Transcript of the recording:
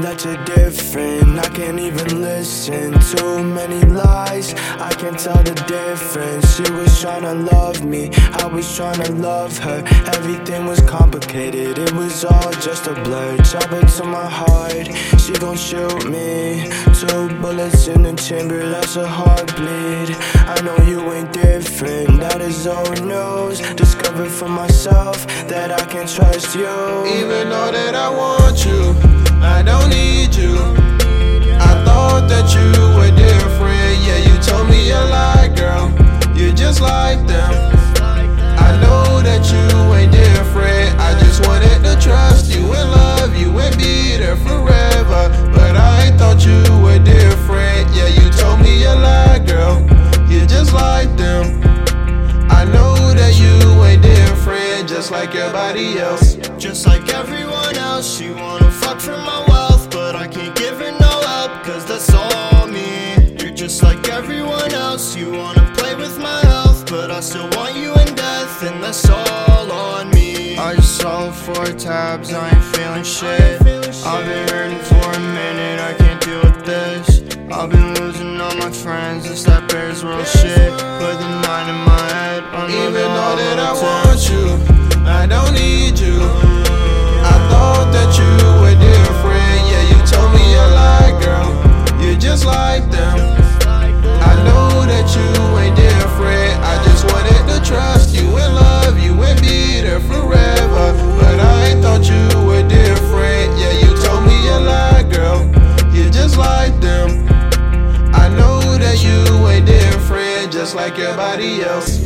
that you're different. I can't even listen. Too many lies, I can't tell the difference. She was trying to love me, I was trying to love her. Everything was complicated, it was all just a blur. Chop it to my heart, she gon' shoot me. Two bullets in the chamber, that's a heartbleed. I know you ain't different, that is old news. Discovered for myself that I can trust you. Even though that I want you, like everybody else. Just like everyone else, she wanna fuck for my wealth, but I can't give her no help, cause that's all me. You're just like everyone else, you wanna play with my health, but I still want you in death, and that's all on me. I just saw four tabs, I ain't feeling shit. I've been hurting for a minute, I can't deal with this. I've been losing all my friends, it's that Bears World shit. Put the nine in my head, Even though that I want you, I don't need you. I thought that you were different. Yeah, you told me a lie, girl. You're just like them. I know that you ain't different. I just wanted to trust you and love you and be there forever. But I thought you were different. Yeah, you told me a lie, girl. You're just like them. I know that you ain't different, just like everybody else.